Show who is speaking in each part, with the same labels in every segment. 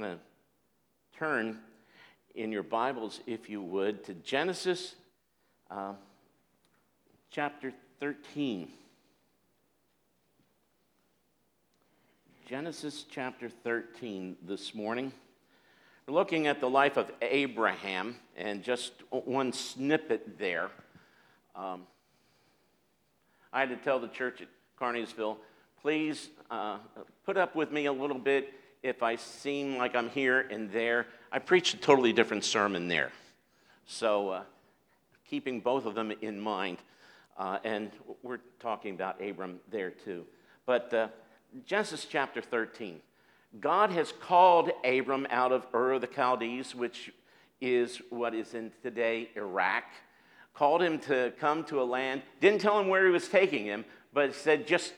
Speaker 1: kind of turn in your Bibles, if you would, to Genesis uh, chapter 13. Genesis chapter 13 this morning. We're looking at the life of Abraham and just one snippet there. Um, I had to tell the church at Carneysville, please uh, put up with me a little bit if I seem like I'm here and there. I preached a totally different sermon there. So, uh, keeping both of them in mind. Uh, and we're talking about Abram there too. But uh, Genesis chapter 13. God has called Abram out of Ur of the Chaldees, which is what is in today Iraq. Called him to come to a land, didn't tell him where he was taking him, but said, just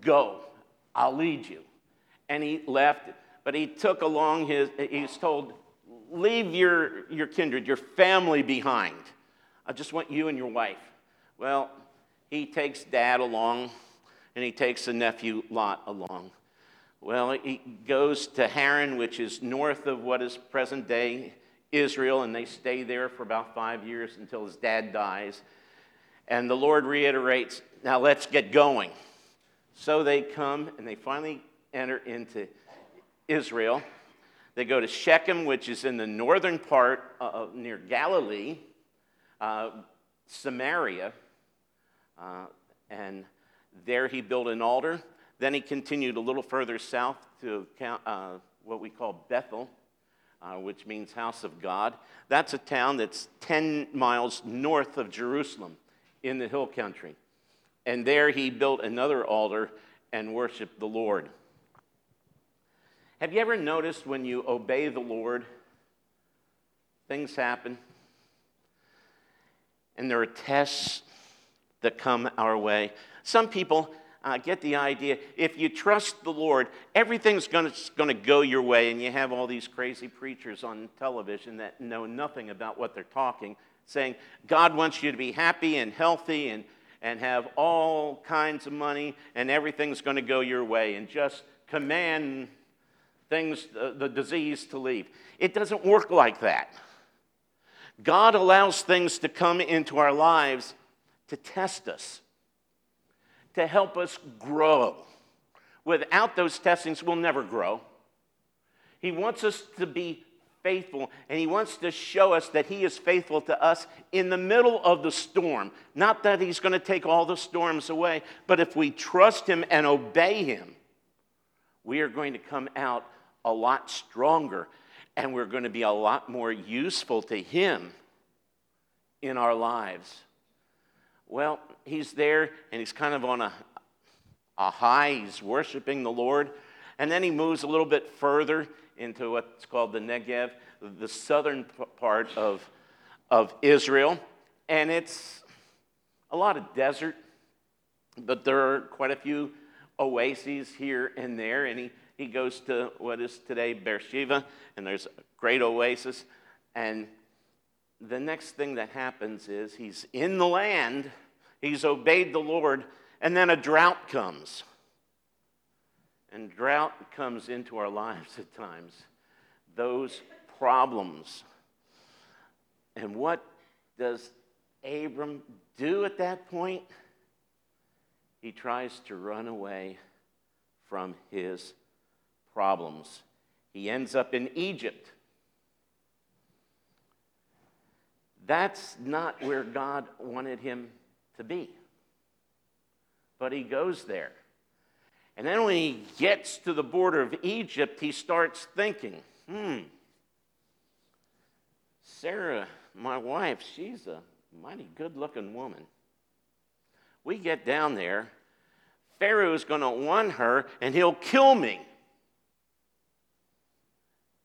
Speaker 1: go, I'll lead you. And he left, but he took along his, he's told, leave your, your kindred, your family behind. I just want you and your wife. Well, he takes dad along and he takes the nephew Lot along. Well, he goes to Haran, which is north of what is present day Israel, and they stay there for about five years until his dad dies. And the Lord reiterates, now let's get going. So they come and they finally enter into Israel. They go to Shechem, which is in the northern part of near Galilee, uh, Samaria, uh, and there he built an altar. Then he continued a little further south to uh, what we call Bethel, uh, which means house of God. That's a town that's 10 miles north of Jerusalem in the hill country. And there he built another altar and worshiped the Lord. Have you ever noticed when you obey the Lord, things happen? And there are tests that come our way. Some people uh, get the idea if you trust the Lord, everything's going to go your way, and you have all these crazy preachers on television that know nothing about what they're talking, saying, God wants you to be happy and healthy and, and have all kinds of money, and everything's going to go your way, and just command things, uh, the disease to leave. It doesn't work like that. God allows things to come into our lives to test us to help us grow. Without those testings, we'll never grow. He wants us to be faithful, and He wants to show us that He is faithful to us in the middle of the storm. Not that He's going to take all the storms away, but if we trust Him and obey Him, we are going to come out a lot stronger, and we're going to be a lot more useful to Him in our lives. Well, he's there and he's kind of on a, a high. He's worshiping the Lord. And then he moves a little bit further into what's called the Negev, the southern part of, of Israel. And it's a lot of desert, but there are quite a few oases here and there. And he, he goes to what is today Beersheba, and there's a great oasis. And the next thing that happens is he's in the land, he's obeyed the Lord, and then a drought comes. And drought comes into our lives at times. Those problems. And what does Abram do at that point? He tries to run away from his problems. He ends up in Egypt. That's not where God wanted him to be. But he goes there. And then when he gets to the border of Egypt, he starts thinking, hmm, Sarah, my wife, she's a mighty good looking woman. We get down there, Pharaoh's going to want her, and he'll kill me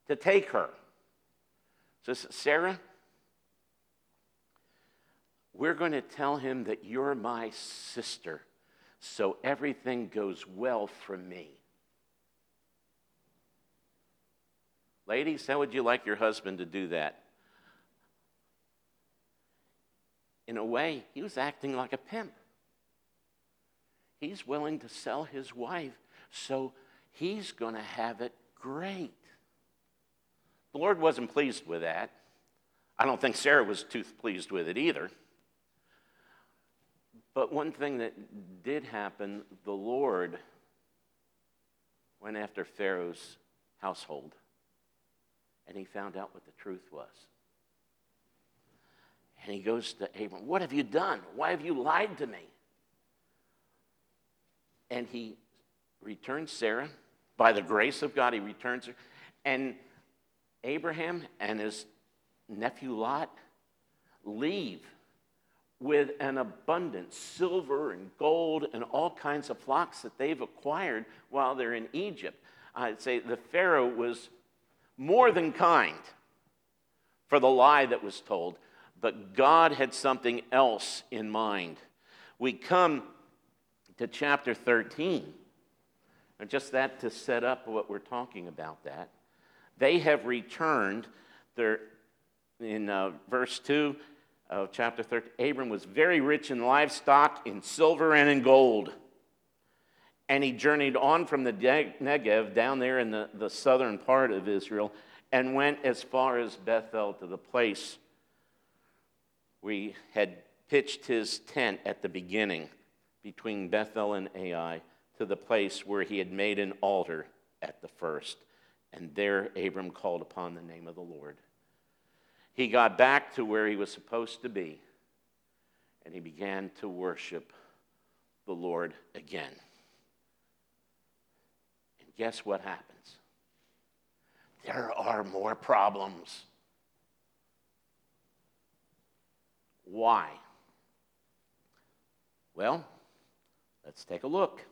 Speaker 1: to take her. Says, Sarah, we're going to tell him that you're my sister, so everything goes well for me. Ladies, how would you like your husband to do that? In a way, he was acting like a pimp. He's willing to sell his wife, so he's going to have it great. The Lord wasn't pleased with that. I don't think Sarah was too pleased with it either. But one thing that did happen, the Lord went after Pharaoh's household and he found out what the truth was. And he goes to Abram, What have you done? Why have you lied to me? And he returns Sarah. By the grace of God, he returns her. And Abraham and his nephew Lot leave with an abundance silver and gold and all kinds of flocks that they've acquired while they're in Egypt. I'd say the Pharaoh was more than kind for the lie that was told, but God had something else in mind. We come to chapter 13, and just that to set up what we're talking about that. They have returned. They're, in uh, verse 2 of chapter 13, Abram was very rich in livestock, in silver, and in gold. And he journeyed on from the Negev down there in the, the southern part of Israel and went as far as Bethel to the place we had pitched his tent at the beginning between Bethel and Ai to the place where he had made an altar at the first. And there Abram called upon the name of the Lord. He got back to where he was supposed to be, and he began to worship the Lord again. And guess what happens? There are more problems. Why? Well, let's take a look.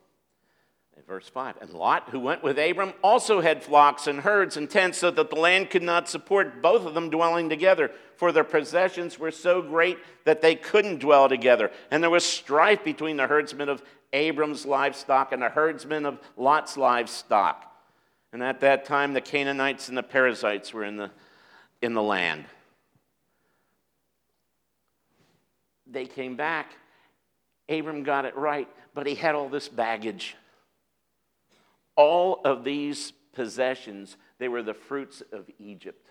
Speaker 1: In verse 5, and Lot, who went with Abram, also had flocks and herds and tents, so that the land could not support both of them dwelling together, for their possessions were so great that they couldn't dwell together. And there was strife between the herdsmen of Abram's livestock and the herdsmen of Lot's livestock. And at that time, the Canaanites and the Perizzites were in the, in the land. They came back. Abram got it right, but he had all this baggage. All of these possessions, they were the fruits of Egypt.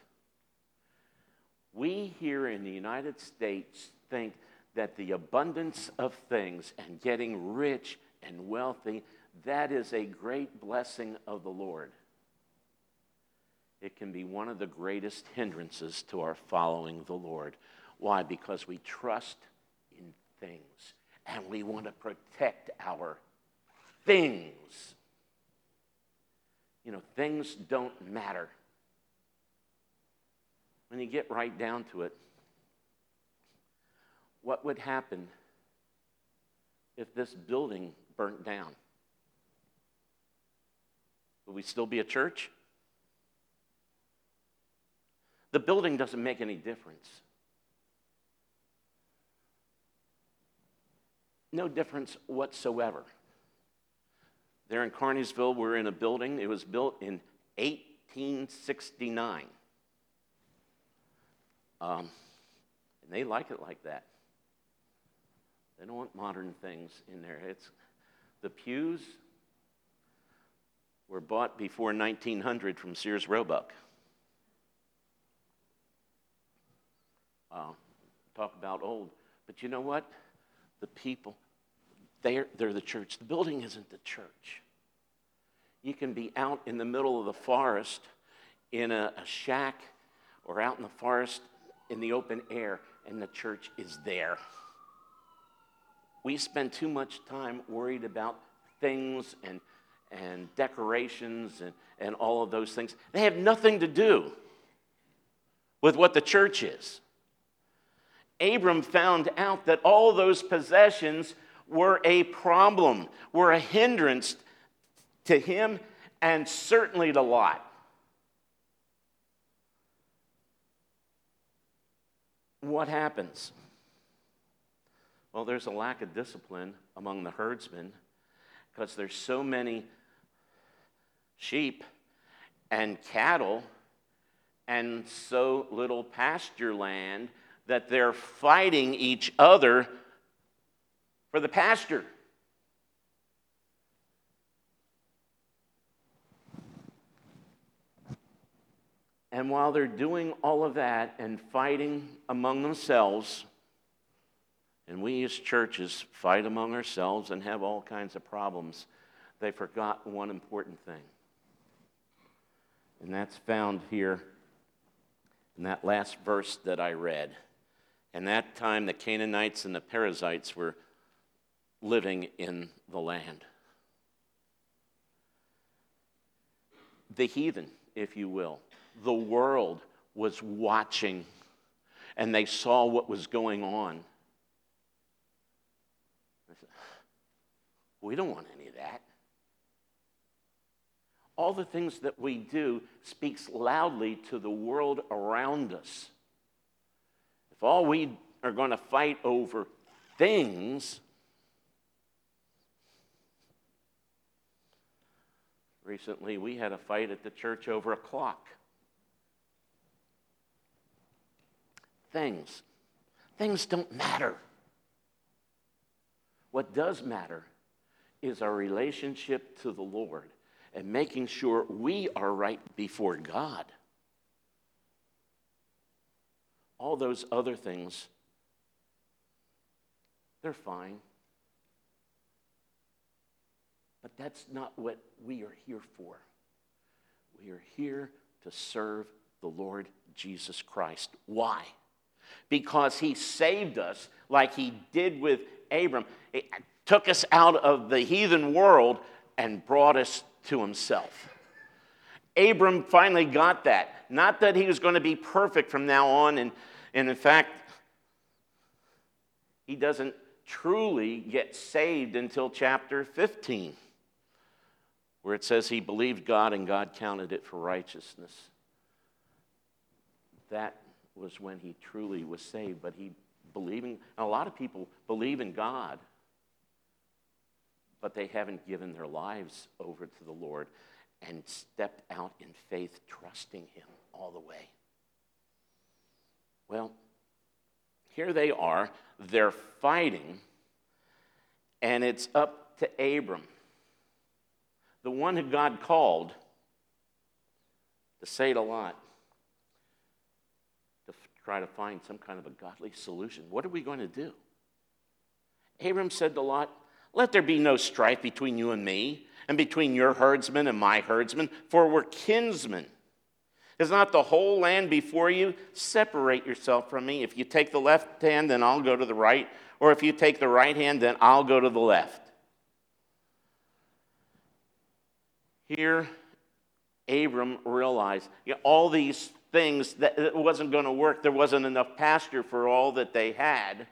Speaker 1: We here in the United States think that the abundance of things and getting rich and wealthy, that is a great blessing of the Lord. It can be one of the greatest hindrances to our following the Lord. Why? Because we trust in things and we want to protect our things. You know, things don't matter. When you get right down to it, what would happen if this building burnt down? Would we still be a church? The building doesn't make any difference. No difference whatsoever. There in Carneysville, we're in a building. It was built in 1869. Um, and they like it like that. They don't want modern things in there. It's the pews were bought before 1900 from Sears Roebuck. Uh, talk about old. But you know what? The people, they're, they're the church. The building isn't the church. You can be out in the middle of the forest in a, a shack or out in the forest in the open air, and the church is there. We spend too much time worried about things and, and decorations and, and all of those things. They have nothing to do with what the church is. Abram found out that all those possessions were a problem, were a hindrance to him and certainly to Lot. What happens? Well, there's a lack of discipline among the herdsmen because there's so many sheep and cattle and so little pasture land that they're fighting each other for the pastor. And while they're doing all of that and fighting among themselves, and we as churches fight among ourselves and have all kinds of problems, they forgot one important thing. And that's found here in that last verse that I read. And that time, the Canaanites and the Perizzites were living in the land. The heathen, if you will, the world was watching and they saw what was going on. We don't want any of that. All the things that we do speaks loudly to the world around us. If all we are going to fight over things, recently we had a fight at the church over a clock. Things. Things don't matter. What does matter is our relationship to the Lord and making sure we are right before God. All those other things, they're fine. But that's not what we are here for. We are here to serve the Lord Jesus Christ. Why? Because he saved us like he did with Abram. It took us out of the heathen world and brought us to himself. Abram finally got that. Not that he was going to be perfect from now on, and, and in fact, he doesn't truly get saved until chapter 15, where it says he believed God and God counted it for righteousness. That was when he truly was saved, but he believing, a lot of people believe in God but they haven't given their lives over to the Lord and stepped out in faith, trusting Him all the way. Well, here they are, they're fighting, and it's up to Abram, the one who God called, to say it a lot, to try to find some kind of a godly solution. What are we going to do? Abram said to Lot, let there be no strife between you and me, and between your herdsmen and my herdsmen, for we're kinsmen. Is not the whole land before you? Separate yourself from me. If you take the left hand, then I'll go to the right. Or if you take the right hand, then I'll go to the left. Here, Abram realized you know, all these things that it wasn't going to work. There wasn't enough pasture for all that they had.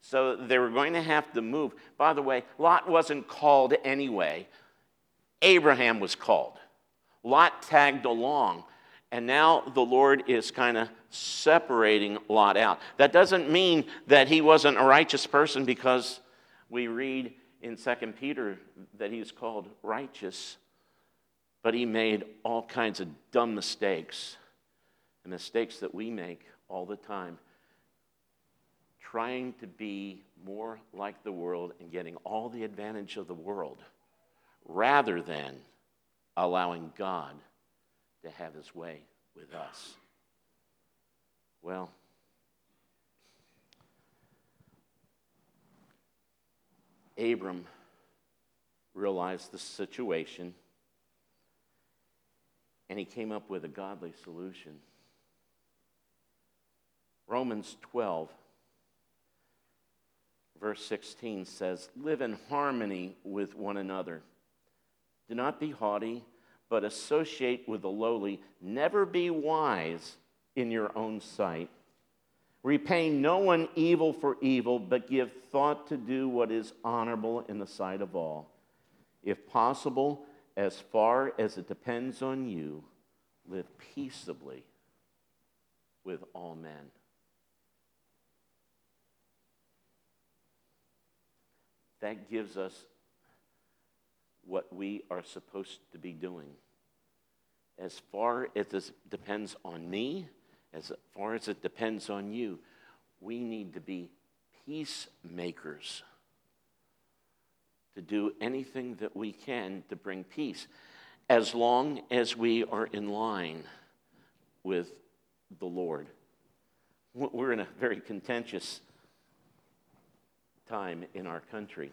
Speaker 1: So they were going to have to move. By the way, Lot wasn't called anyway, Abraham was called. Lot tagged along. And now the Lord is kind of separating Lot out. That doesn't mean that he wasn't a righteous person because we read in 2 Peter that he's called righteous, but he made all kinds of dumb mistakes, the mistakes that we make all the time trying to be more like the world and getting all the advantage of the world rather than allowing God to have his way with us. Well, Abram realized the situation and he came up with a godly solution. Romans 12 verse 16 says, Live in harmony with one another. Do not be haughty, but associate with the lowly. Never be wise in your own sight. Repay no one evil for evil, but give thought to do what is honorable in the sight of all. If possible, as far as it depends on you, live peaceably with all men. that gives us what we are supposed to be doing. As far as it depends on me, as far as it depends on you, we need to be peacemakers to do anything that we can to bring peace, as long as we are in line with the Lord. We're in a very contentious time in our country,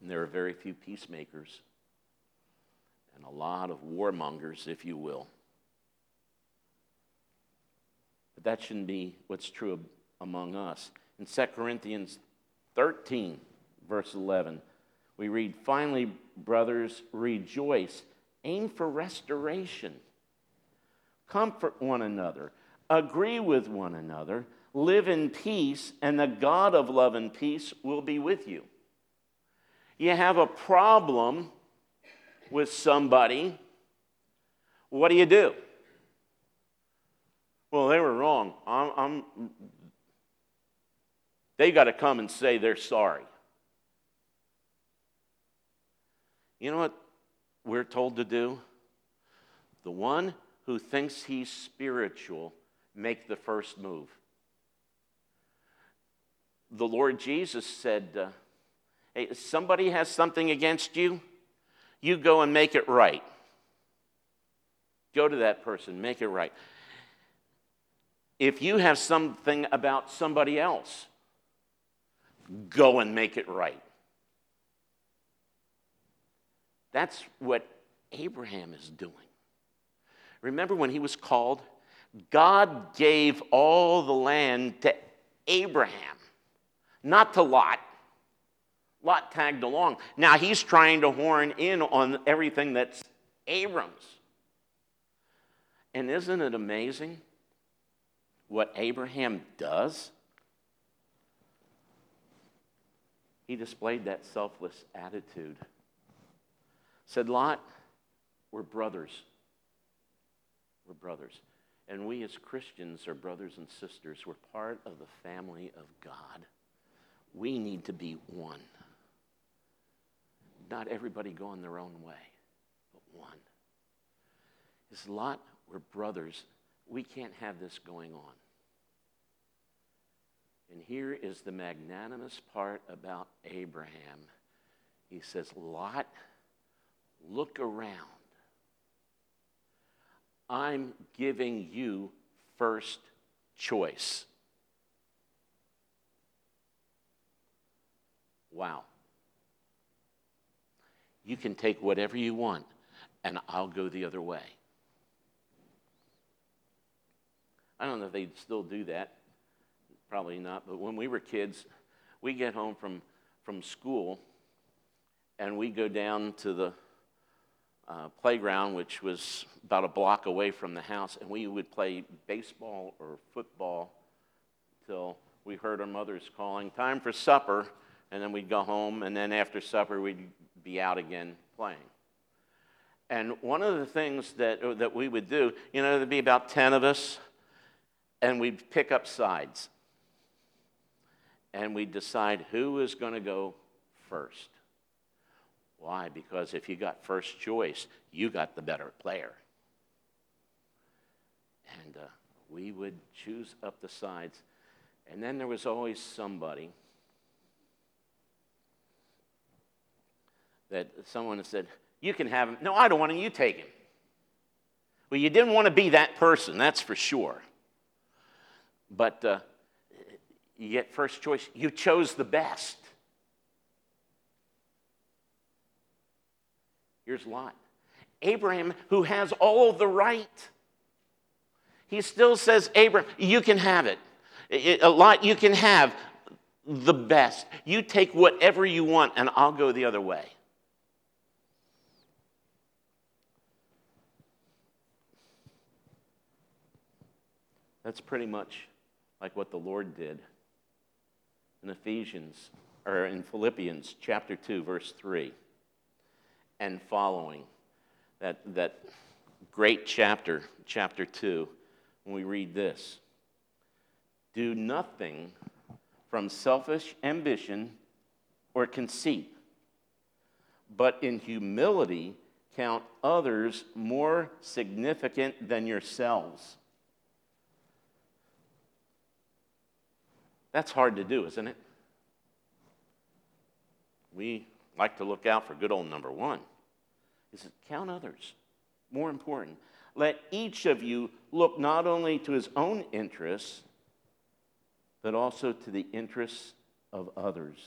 Speaker 1: and there are very few peacemakers and a lot of warmongers, if you will. But that shouldn't be what's true among us. In 2 Corinthians 13, verse 11, we read, Finally, brothers, rejoice, aim for restoration, comfort one another, agree with one another, live in peace, and the God of love and peace will be with you. You have a problem with somebody, what do you do? Well, they were wrong. I'm, I'm, they got to come and say they're sorry. You know what we're told to do? The one who thinks he's spiritual, make the first move. The Lord Jesus said, uh, Hey, somebody has something against you, you go and make it right. Go to that person, make it right. If you have something about somebody else, go and make it right. That's what Abraham is doing. Remember when he was called? God gave all the land to Abraham, not to Lot. Lot tagged along. Now he's trying to horn in on everything that's Abram's. And isn't it amazing what Abraham does? He displayed that selfless attitude. Said, Lot, we're brothers. We're brothers. And we as Christians are brothers and sisters. We're part of the family of God. We need to be one. Not everybody going their own way, but one. Is Lot, we're brothers. We can't have this going on. And here is the magnanimous part about Abraham. He says, Lot, look around. I'm giving you first choice. Wow. You can take whatever you want, and I'll go the other way. I don't know if they'd still do that. Probably not. But when we were kids, we get home from, from school and we go down to the uh, playground, which was about a block away from the house, and we would play baseball or football till we heard our mothers calling, Time for supper. And then we'd go home, and then after supper, we'd be out again playing. And one of the things that, uh, that we would do, you know, there'd be about 10 of us, and we'd pick up sides. And we'd decide who is going to go first. Why? Because if you got first choice, you got the better player. And uh, we would choose up the sides. And then there was always somebody that someone said, You can have him. No, I don't want him. You take him. Well, you didn't want to be that person, that's for sure. But uh, you get first choice. You chose the best. Here's Lot. Abraham, who has all the right, he still says, Abraham, you can have it. A lot you can have the best. You take whatever you want, and I'll go the other way. That's pretty much like what the Lord did in Ephesians or in Philippians chapter 2 verse 3 and following. That that great chapter chapter 2 when we read this. Do nothing from selfish ambition or conceit but in humility count others more significant than yourselves. That's hard to do, isn't it? We like to look out for good old number one. Is it count others? More important. let each of you look not only to his own interests, but also to the interests of others.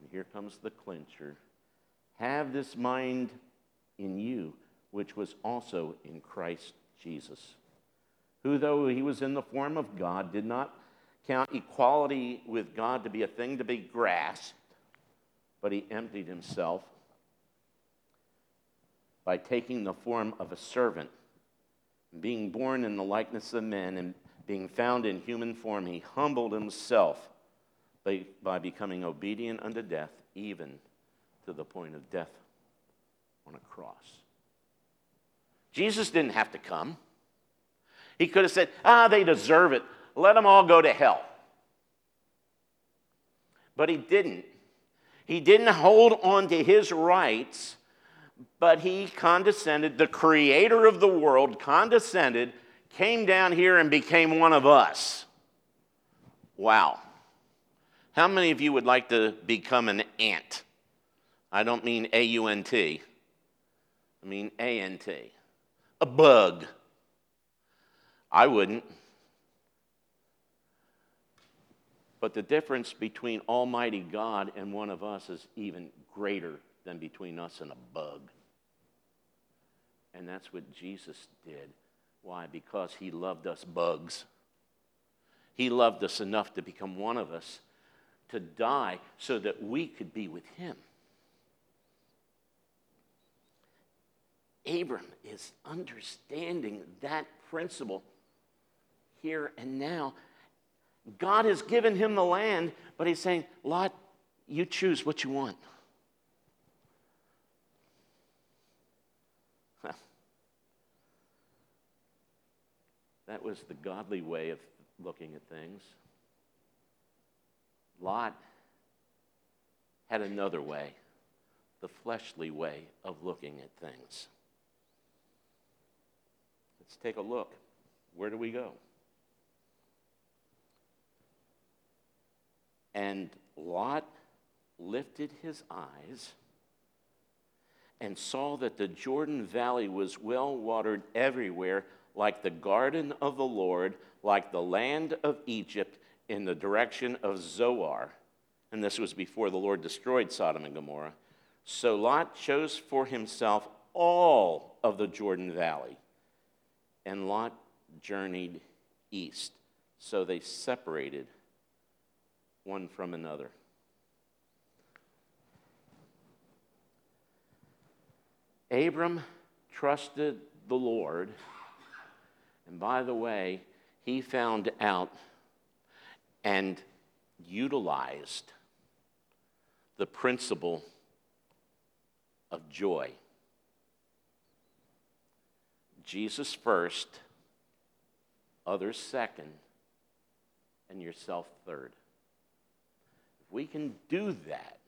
Speaker 1: And here comes the clincher. Have this mind in you, which was also in Christ Jesus, who, though he was in the form of God, did not count equality with God to be a thing to be grasped, but he emptied himself by taking the form of a servant. Being born in the likeness of men and being found in human form, he humbled himself by, by becoming obedient unto death, even to the point of death on a cross. Jesus didn't have to come. He could have said, ah, they deserve it. Let them all go to hell. But he didn't. He didn't hold on to his rights but he condescended, the creator of the world condescended, came down here and became one of us. Wow. How many of you would like to become an ant? I don't mean A U N T, I mean A N T. A bug. I wouldn't. But the difference between Almighty God and one of us is even greater than between us and a bug. And that's what Jesus did. Why? Because he loved us bugs. He loved us enough to become one of us, to die so that we could be with him. Abram is understanding that principle here and now. God has given him the land, but he's saying, Lot, you choose what you want. That was the godly way of looking at things. Lot had another way, the fleshly way of looking at things. Let's take a look. Where do we go? And Lot lifted his eyes and saw that the Jordan Valley was well watered everywhere like the garden of the Lord, like the land of Egypt in the direction of Zoar. And this was before the Lord destroyed Sodom and Gomorrah. So Lot chose for himself all of the Jordan Valley, and Lot journeyed east. So they separated one from another. Abram trusted the Lord and by the way, he found out and utilized the principle of joy. Jesus first, others second, and yourself third. We can do that,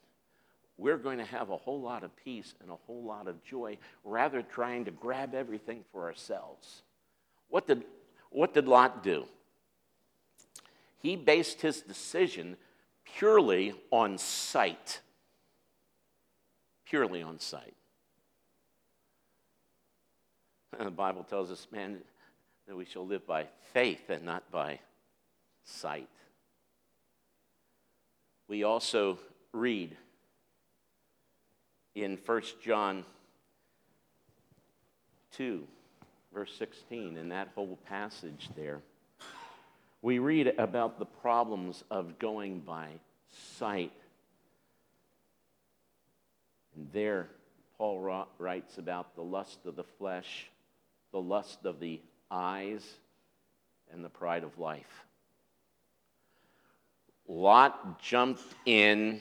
Speaker 1: we're going to have a whole lot of peace and a whole lot of joy rather trying to grab everything for ourselves. What did, what did Lot do? He based his decision purely on sight. Purely on sight. And the Bible tells us, man, that we shall live by faith and not by sight. We also read in 1 John 2 verse 16, in that whole passage there, we read about the problems of going by sight. And there, Paul writes about the lust of the flesh, the lust of the eyes, and the pride of life. Lot jumped in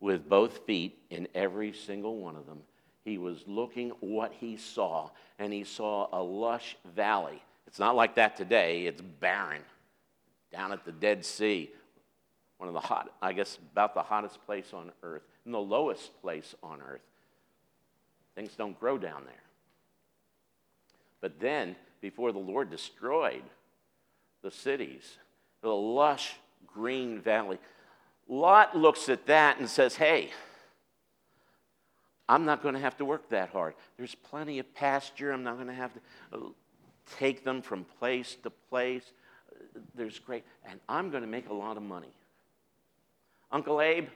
Speaker 1: with both feet in every single one of them he was looking what he saw, and he saw a lush valley. It's not like that today, it's barren. Down at the Dead Sea, one of the hot, I guess, about the hottest place on earth, and the lowest place on earth. Things don't grow down there. But then, before the Lord destroyed the cities, the lush green valley, Lot looks at that and says, Hey, I'm not going to have to work that hard. There's plenty of pasture. I'm not going to have to uh, take them from place to place. There's great, and I'm going to make a lot of money. Uncle Abe,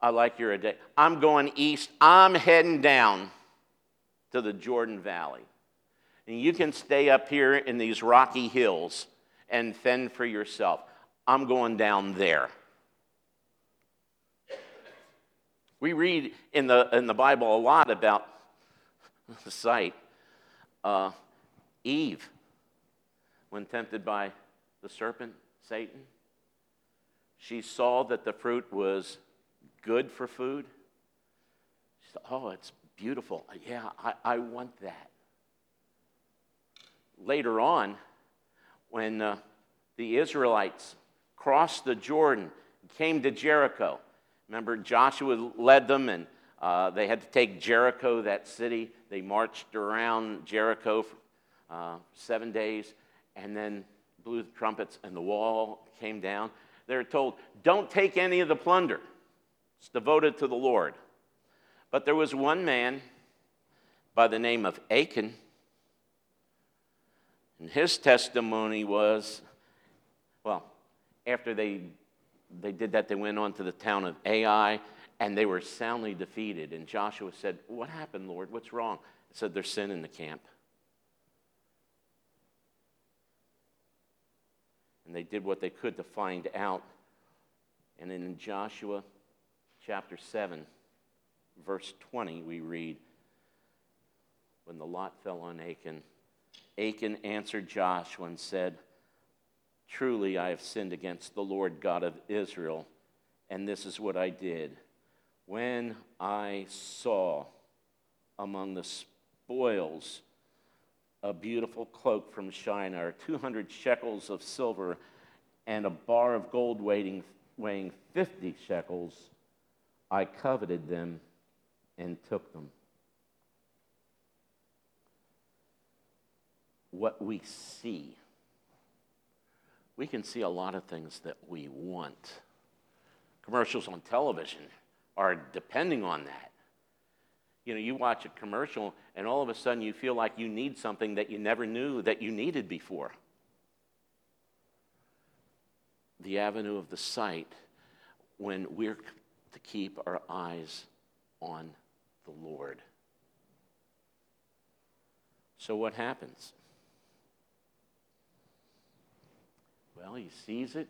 Speaker 1: I like your idea. I'm going east. I'm heading down to the Jordan Valley. And you can stay up here in these rocky hills and fend for yourself. I'm going down there. We read in the, in the Bible a lot about the sight. Uh, Eve, when tempted by the serpent, Satan, she saw that the fruit was good for food. She thought, oh, it's beautiful. Yeah, I, I want that. Later on, when uh, the Israelites crossed the Jordan, came to Jericho, remember Joshua led them and uh, they had to take Jericho, that city. They marched around Jericho for uh, seven days and then blew the trumpets and the wall came down. They're told, don't take any of the plunder. It's devoted to the Lord. But there was one man by the name of Achan, and his testimony was well, after they, they did that, they went on to the town of Ai, and they were soundly defeated. And Joshua said, What happened, Lord? What's wrong? He said, There's sin in the camp. And they did what they could to find out. And in Joshua chapter 7, verse 20, we read, When the lot fell on Achan, Achan answered Joshua and said, Truly, I have sinned against the Lord God of Israel, and this is what I did. When I saw among the spoils a beautiful cloak from Shinar, 200 shekels of silver, and a bar of gold weighing, weighing 50 shekels, I coveted them and took them. What we see, we can see a lot of things that we want. Commercials on television are depending on that. You know, you watch a commercial and all of a sudden you feel like you need something that you never knew that you needed before. The avenue of the sight when we're to keep our eyes on the Lord. So, what happens? Well, he sees it.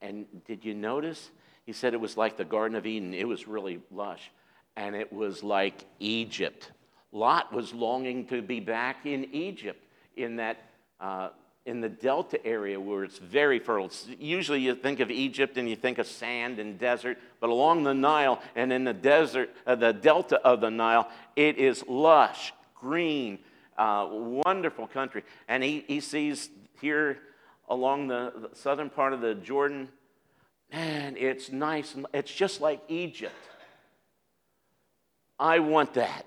Speaker 1: And did you notice? He said it was like the Garden of Eden. It was really lush. And it was like Egypt. Lot was longing to be back in Egypt, in that uh, in the delta area where it's very fertile. Usually you think of Egypt and you think of sand and desert, but along the Nile and in the desert, uh, the delta of the Nile, it is lush, green, uh, wonderful country. And he, he sees here along the, the southern part of the Jordan, man, it's nice. It's just like Egypt. I want that.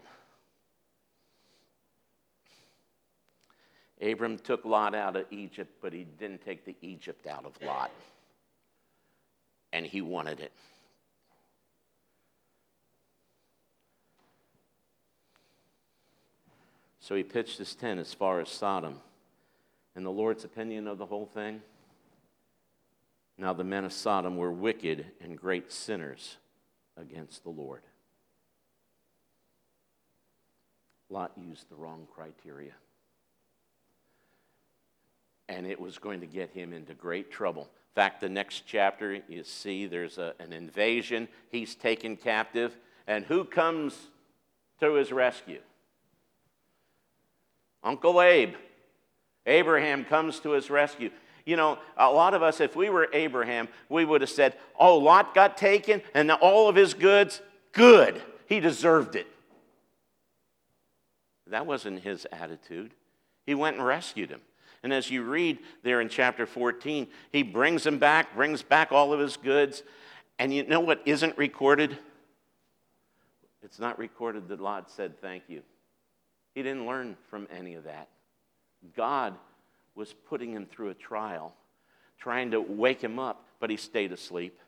Speaker 1: Abram took Lot out of Egypt, but he didn't take the Egypt out of Lot. And he wanted it. So he pitched his tent as far as Sodom. And the Lord's opinion of the whole thing? Now the men of Sodom were wicked and great sinners against the Lord. Lot used the wrong criteria and it was going to get him into great trouble. In fact, the next chapter, you see there's a, an invasion. He's taken captive. And who comes to his rescue? Uncle Abe. Abraham comes to his rescue. You know, a lot of us, if we were Abraham, we would have said, Oh, Lot got taken and all of his goods, good. He deserved it. That wasn't his attitude. He went and rescued him. And as you read there in chapter 14, he brings him back, brings back all of his goods. And you know what isn't recorded? It's not recorded that Lot said thank you. He didn't learn from any of that. God was putting him through a trial, trying to wake him up, but he stayed asleep.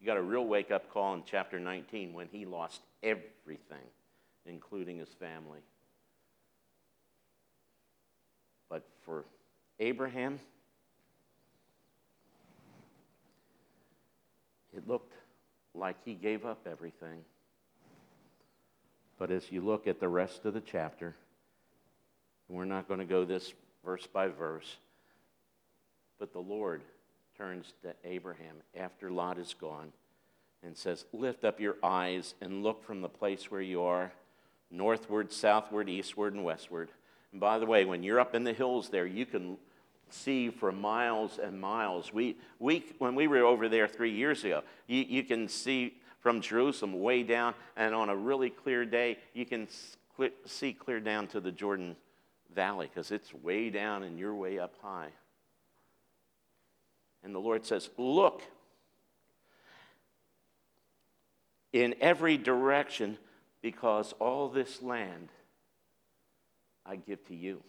Speaker 1: You got a real wake up call in chapter 19 when he lost everything, including his family. But for Abraham, it looked like he gave up everything. But as you look at the rest of the chapter, we're not going to go this verse by verse, but the Lord turns to Abraham after Lot is gone and says, Lift up your eyes and look from the place where you are, northward, southward, eastward, and westward. And by the way, when you're up in the hills there, you can see for miles and miles. We, we, when we were over there three years ago, you, you can see from Jerusalem way down, and on a really clear day, you can see clear down to the Jordan Valley because it's way down and you're way up high. And the Lord says, Look in every direction because all this land I give to you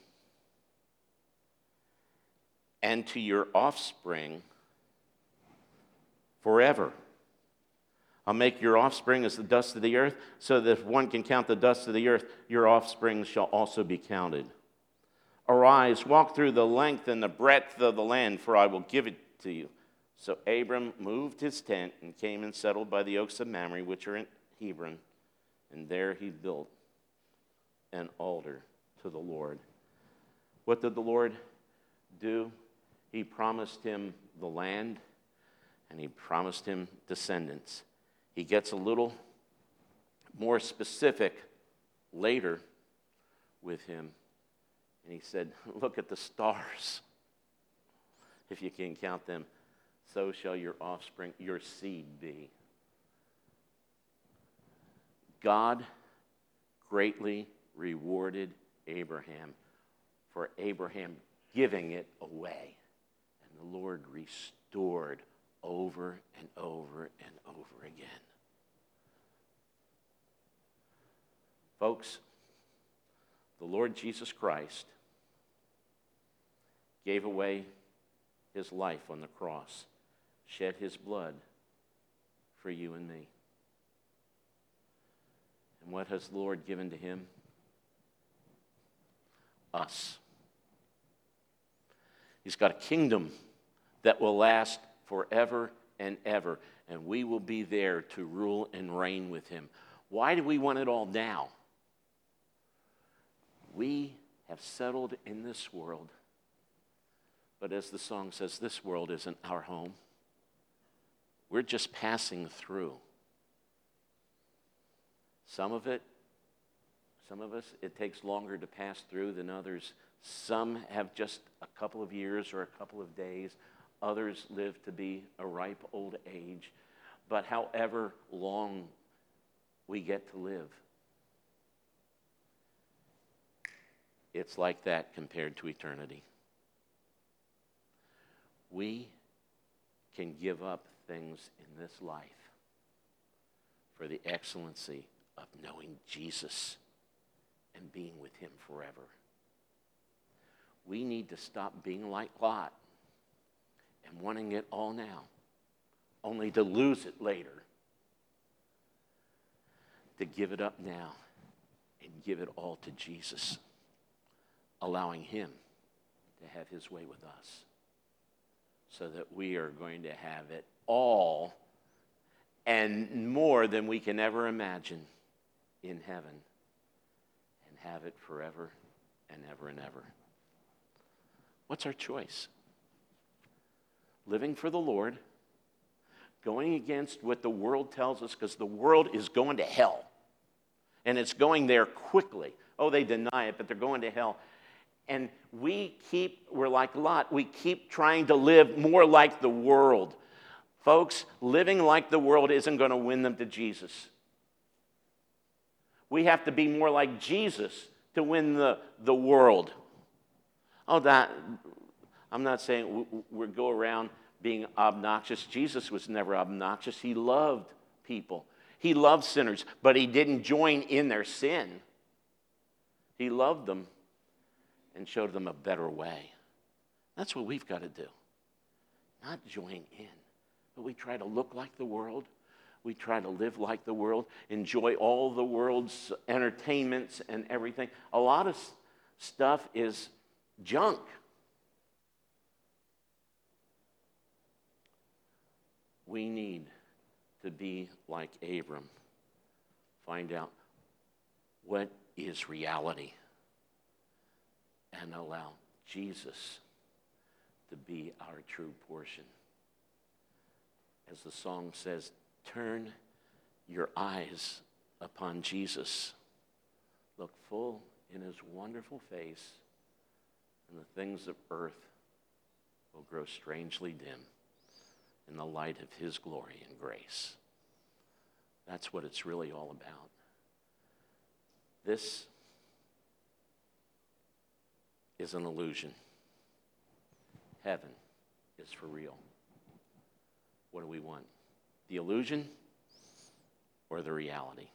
Speaker 1: and to your offspring forever. I'll make your offspring as the dust of the earth, so that if one can count the dust of the earth, your offspring shall also be counted. Arise, walk through the length and the breadth of the land, for I will give it to you. So Abram moved his tent and came and settled by the oaks of Mamre, which are in Hebron, and there he built an altar to the Lord. What did the Lord do? He promised him the land and he promised him descendants. He gets a little more specific later with him. And he said, Look at the stars if you can count them, so shall your offspring, your seed be. God greatly rewarded Abraham for Abraham giving it away. And the Lord restored over and over and over again. Folks, the Lord Jesus Christ gave away his life on the cross, shed his blood for you and me. And what has the Lord given to him? Us. He's got a kingdom that will last forever and ever, and we will be there to rule and reign with him. Why do we want it all now? We have settled in this world but as the song says, this world isn't our home. We're just passing through. Some of it, some of us, it takes longer to pass through than others. Some have just a couple of years or a couple of days. Others live to be a ripe old age. But however long we get to live, it's like that compared to eternity we can give up things in this life for the excellency of knowing Jesus and being with Him forever. We need to stop being like Lot and wanting it all now, only to lose it later. To give it up now and give it all to Jesus, allowing Him to have His way with us so that we are going to have it all and more than we can ever imagine in heaven and have it forever and ever and ever. What's our choice? Living for the Lord, going against what the world tells us, because the world is going to hell. And it's going there quickly. Oh, they deny it, but they're going to hell and we keep, we're like Lot, we keep trying to live more like the world. Folks, living like the world isn't going to win them to Jesus. We have to be more like Jesus to win the, the world. Oh, that, I'm not saying we, we go around being obnoxious. Jesus was never obnoxious. He loved people, he loved sinners, but he didn't join in their sin. He loved them and showed them a better way. That's what we've got to do. Not join in, but we try to look like the world. We try to live like the world, enjoy all the world's entertainments and everything. A lot of stuff is junk. We need to be like Abram. Find out what is reality and allow Jesus to be our true portion. As the song says, turn your eyes upon Jesus. Look full in his wonderful face, and the things of earth will grow strangely dim in the light of his glory and grace. That's what it's really all about. This is an illusion. Heaven is for real. What do we want? The illusion or the reality?